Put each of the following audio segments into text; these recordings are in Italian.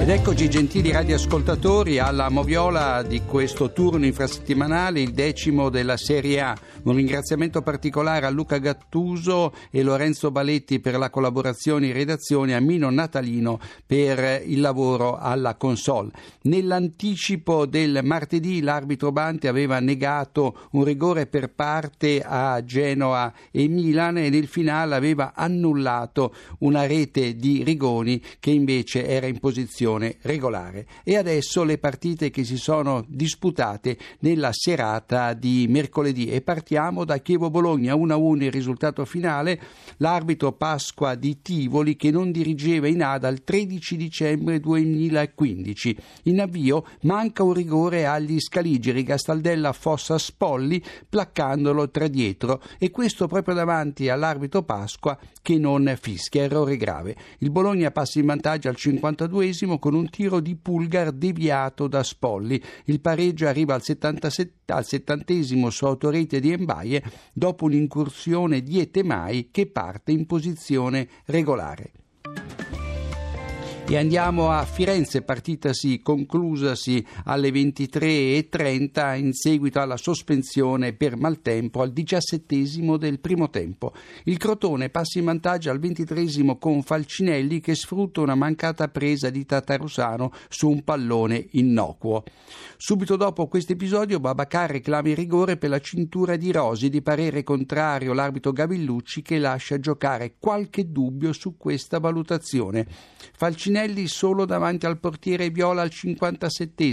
Ed eccoci gentili radioascoltatori alla moviola di questo turno infrasettimanale, il decimo della Serie A. Un ringraziamento particolare a Luca Gattuso e Lorenzo Baletti per la collaborazione in redazione, a Mino Natalino per il lavoro alla console. Nell'anticipo del martedì l'arbitro Bante aveva negato un rigore per parte a Genoa e Milan e nel finale aveva annullato una rete di Rigoni che invece era in posizione competizione regolare. E adesso le partite che si sono disputate nella serata di mercoledì e partiamo da Chievo-Bologna 1-1 il risultato finale, l'arbitro Pasqua di Tivoli che non dirigeva in ADA il 13 dicembre 2015. In avvio manca un rigore agli scaligeri Gastaldella Fossa Spolli placcandolo tra dietro e questo proprio davanti all'arbitro Pasqua che non fischia, errore grave. Il Bologna passa in vantaggio al 52esimo con un tiro di Pulgar deviato da Spolli. Il pareggio arriva al, 77, al 70 su autorete di Embaie dopo un'incursione di Etemai che parte in posizione regolare. E andiamo a Firenze, partitasi conclusasi alle 23.30 in seguito alla sospensione per maltempo al diciassettesimo del primo tempo. Il Crotone passa in vantaggio al ventitresimo con Falcinelli che sfrutta una mancata presa di Tatarusano su un pallone innocuo. Subito dopo questo episodio Babacar reclama il rigore per la cintura di Rosi di parere contrario l'arbitro Gavillucci che lascia giocare qualche dubbio su questa valutazione. Falcinelli Antonelli solo davanti al portiere Viola al 57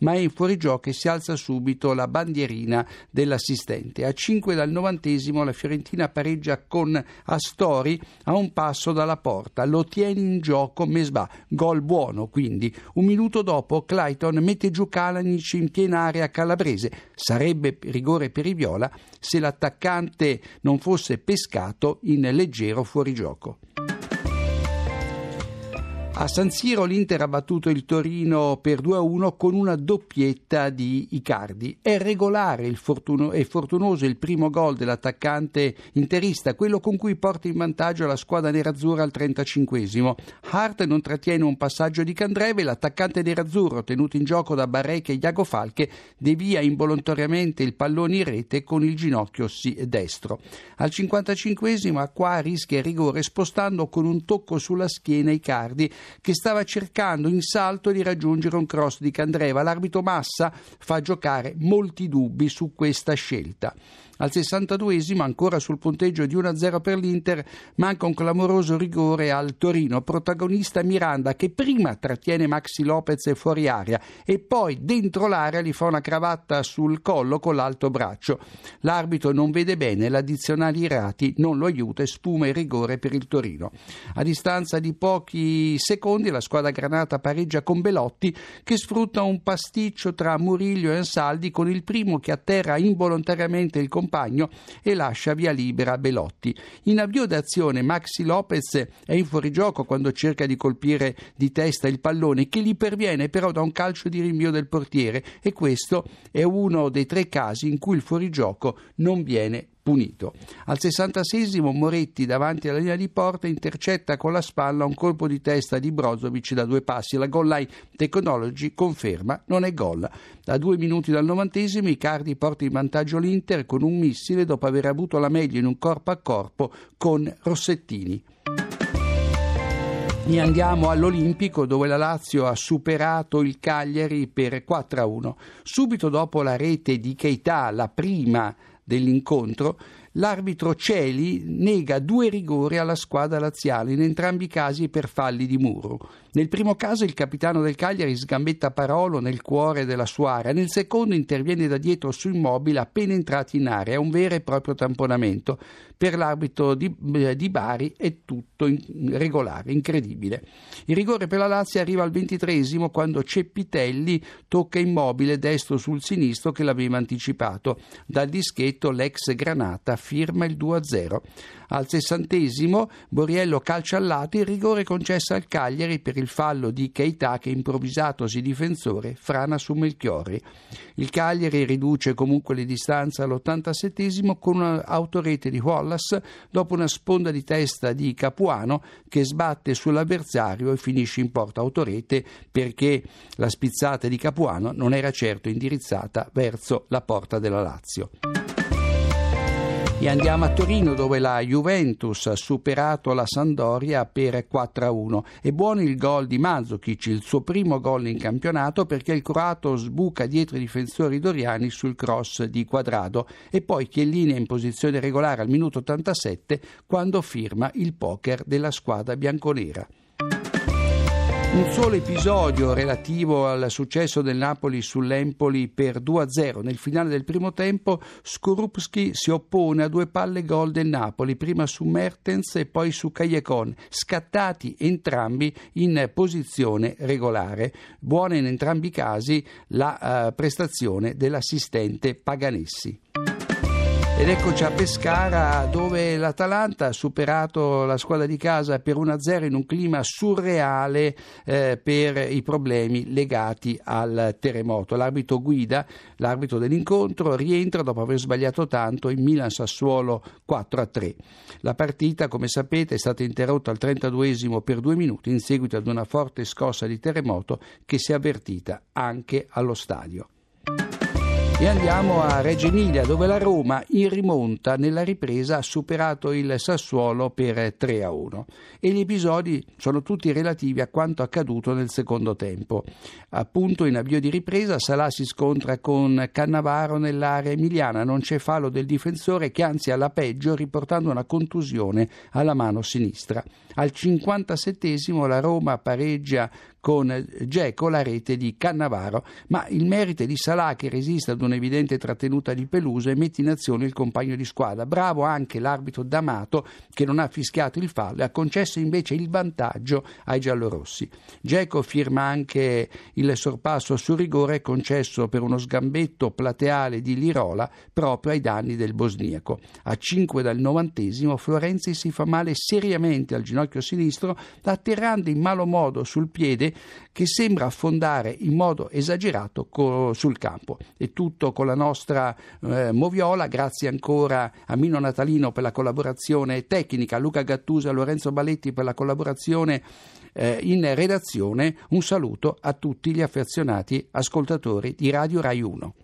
ma è in fuorigioco e si alza subito la bandierina dell'assistente. A 5 dal 90 la Fiorentina pareggia con Astori a un passo dalla porta. Lo tiene in gioco Mesbah, gol buono quindi. Un minuto dopo Clayton mette giù Kalanic in piena area calabrese. Sarebbe rigore per i Viola se l'attaccante non fosse pescato in leggero fuorigioco. A San Siro l'Inter ha battuto il Torino per 2-1 con una doppietta di Icardi. È regolare il fortuno- e fortunoso il primo gol dell'attaccante interista, quello con cui porta in vantaggio la squadra nerazzurra al 35 Hart non trattiene un passaggio di Candreve, l'attaccante nerazzurro tenuto in gioco da Barrecche e Iago Falche devia involontariamente il pallone in rete con il ginocchio destro. Al 55 Acqua rischia il rigore spostando con un tocco sulla schiena Icardi che stava cercando in salto di raggiungere un cross di Candreva. L'arbitro Massa fa giocare molti dubbi su questa scelta. Al 62esimo, ancora sul punteggio di 1-0 per l'Inter, manca un clamoroso rigore al Torino, protagonista Miranda che prima trattiene Maxi Lopez fuori aria e poi dentro l'area gli fa una cravatta sul collo con l'alto braccio. L'arbitro non vede bene, l'addizionale Irati non lo aiuta e spuma il rigore per il Torino. A distanza di pochi secondi la squadra granata pareggia con Belotti che sfrutta un pasticcio tra Murillo e Ansaldi con il primo che atterra involontariamente il compagno compagno e lascia via libera Belotti. In avvio d'azione Maxi Lopez è in fuorigioco quando cerca di colpire di testa il pallone che gli perviene però da un calcio di rinvio del portiere e questo è uno dei tre casi in cui il fuorigioco non viene punito. Al 66 Moretti davanti alla linea di porta intercetta con la spalla un colpo di testa di Brozovic da due passi. La goal line Technology conferma non è gol. A due minuti dal novantesimo Icardi porta in vantaggio l'Inter con un missile dopo aver avuto la meglio in un corpo a corpo con Rossettini. E andiamo all'Olimpico dove la Lazio ha superato il Cagliari per 4-1. Subito dopo la rete di Keita, la prima dell'incontro, l'arbitro Celi nega due rigori alla squadra laziale, in entrambi i casi per falli di muro. Nel primo caso il capitano del Cagliari sgambetta Parolo nel cuore della sua area, nel secondo interviene da dietro su immobile appena entrati in area, è un vero e proprio tamponamento. Per l'arbitro di, eh, di Bari è tutto in, regolare, incredibile. Il rigore per la Lazio arriva al ventitresimo quando Ceppitelli tocca immobile destro sul sinistro che l'aveva anticipato. Dal dischetto l'ex Granata firma il 2-0. Al sessantesimo Boriello calcia al lato il rigore concesso al Cagliari per il fallo di Keita che improvvisatosi difensore frana su Melchiori. Il Cagliari riduce comunque le distanze all'87 con un'autorete di Wallace dopo una sponda di testa di Capuano che sbatte sull'avversario e finisce in porta autorete perché la spizzata di Capuano non era certo indirizzata verso la porta della Lazio. E andiamo a Torino dove la Juventus ha superato la Sandoria per 4-1. È buono il gol di Mandzukic, il suo primo gol in campionato perché il croato sbuca dietro i difensori doriani sul cross di Quadrado e poi Chiellini è in posizione regolare al minuto 87 quando firma il poker della squadra bianconera. Un solo episodio relativo al successo del Napoli sull'Empoli per 2-0. Nel finale del primo tempo Skorupski si oppone a due palle gol del Napoli, prima su Mertens e poi su Callecon, scattati entrambi in posizione regolare. Buona in entrambi i casi la uh, prestazione dell'assistente Paganessi. Ed eccoci a Pescara dove l'Atalanta ha superato la squadra di casa per 1-0 in un clima surreale eh, per i problemi legati al terremoto. L'arbitro guida, l'arbitro dell'incontro, rientra dopo aver sbagliato tanto in Milan-Sassuolo 4-3. La partita, come sapete, è stata interrotta al 32esimo per due minuti in seguito ad una forte scossa di terremoto che si è avvertita anche allo stadio. E andiamo a Reggio Emilia dove la Roma in rimonta nella ripresa ha superato il Sassuolo per 3 a 1 e gli episodi sono tutti relativi a quanto accaduto nel secondo tempo. Appunto in avvio di ripresa Salà si scontra con Cannavaro nell'area emiliana, non c'è fallo del difensore che anzi alla peggio riportando una contusione alla mano sinistra. Al 57 la Roma pareggia con Geco la rete di Cannavaro, ma il merito è di Salà che resiste ad un'evidente trattenuta di Peluso e mette in azione il compagno di squadra. Bravo anche l'arbitro D'Amato che non ha fischiato il fallo e ha concesso invece il vantaggio ai giallorossi. Geco firma anche il sorpasso sul rigore concesso per uno sgambetto plateale di Lirola proprio ai danni del bosniaco. A 5 dal novantesimo Florenzi si fa male seriamente al ginocchio sinistro atterrando in malo modo sul piede che sembra affondare in modo esagerato co- sul campo. E tutto con la nostra eh, Moviola, grazie ancora a Mino Natalino per la collaborazione tecnica, a Luca Gattusa, a Lorenzo Baletti per la collaborazione eh, in redazione. Un saluto a tutti gli affezionati ascoltatori di Radio Rai 1.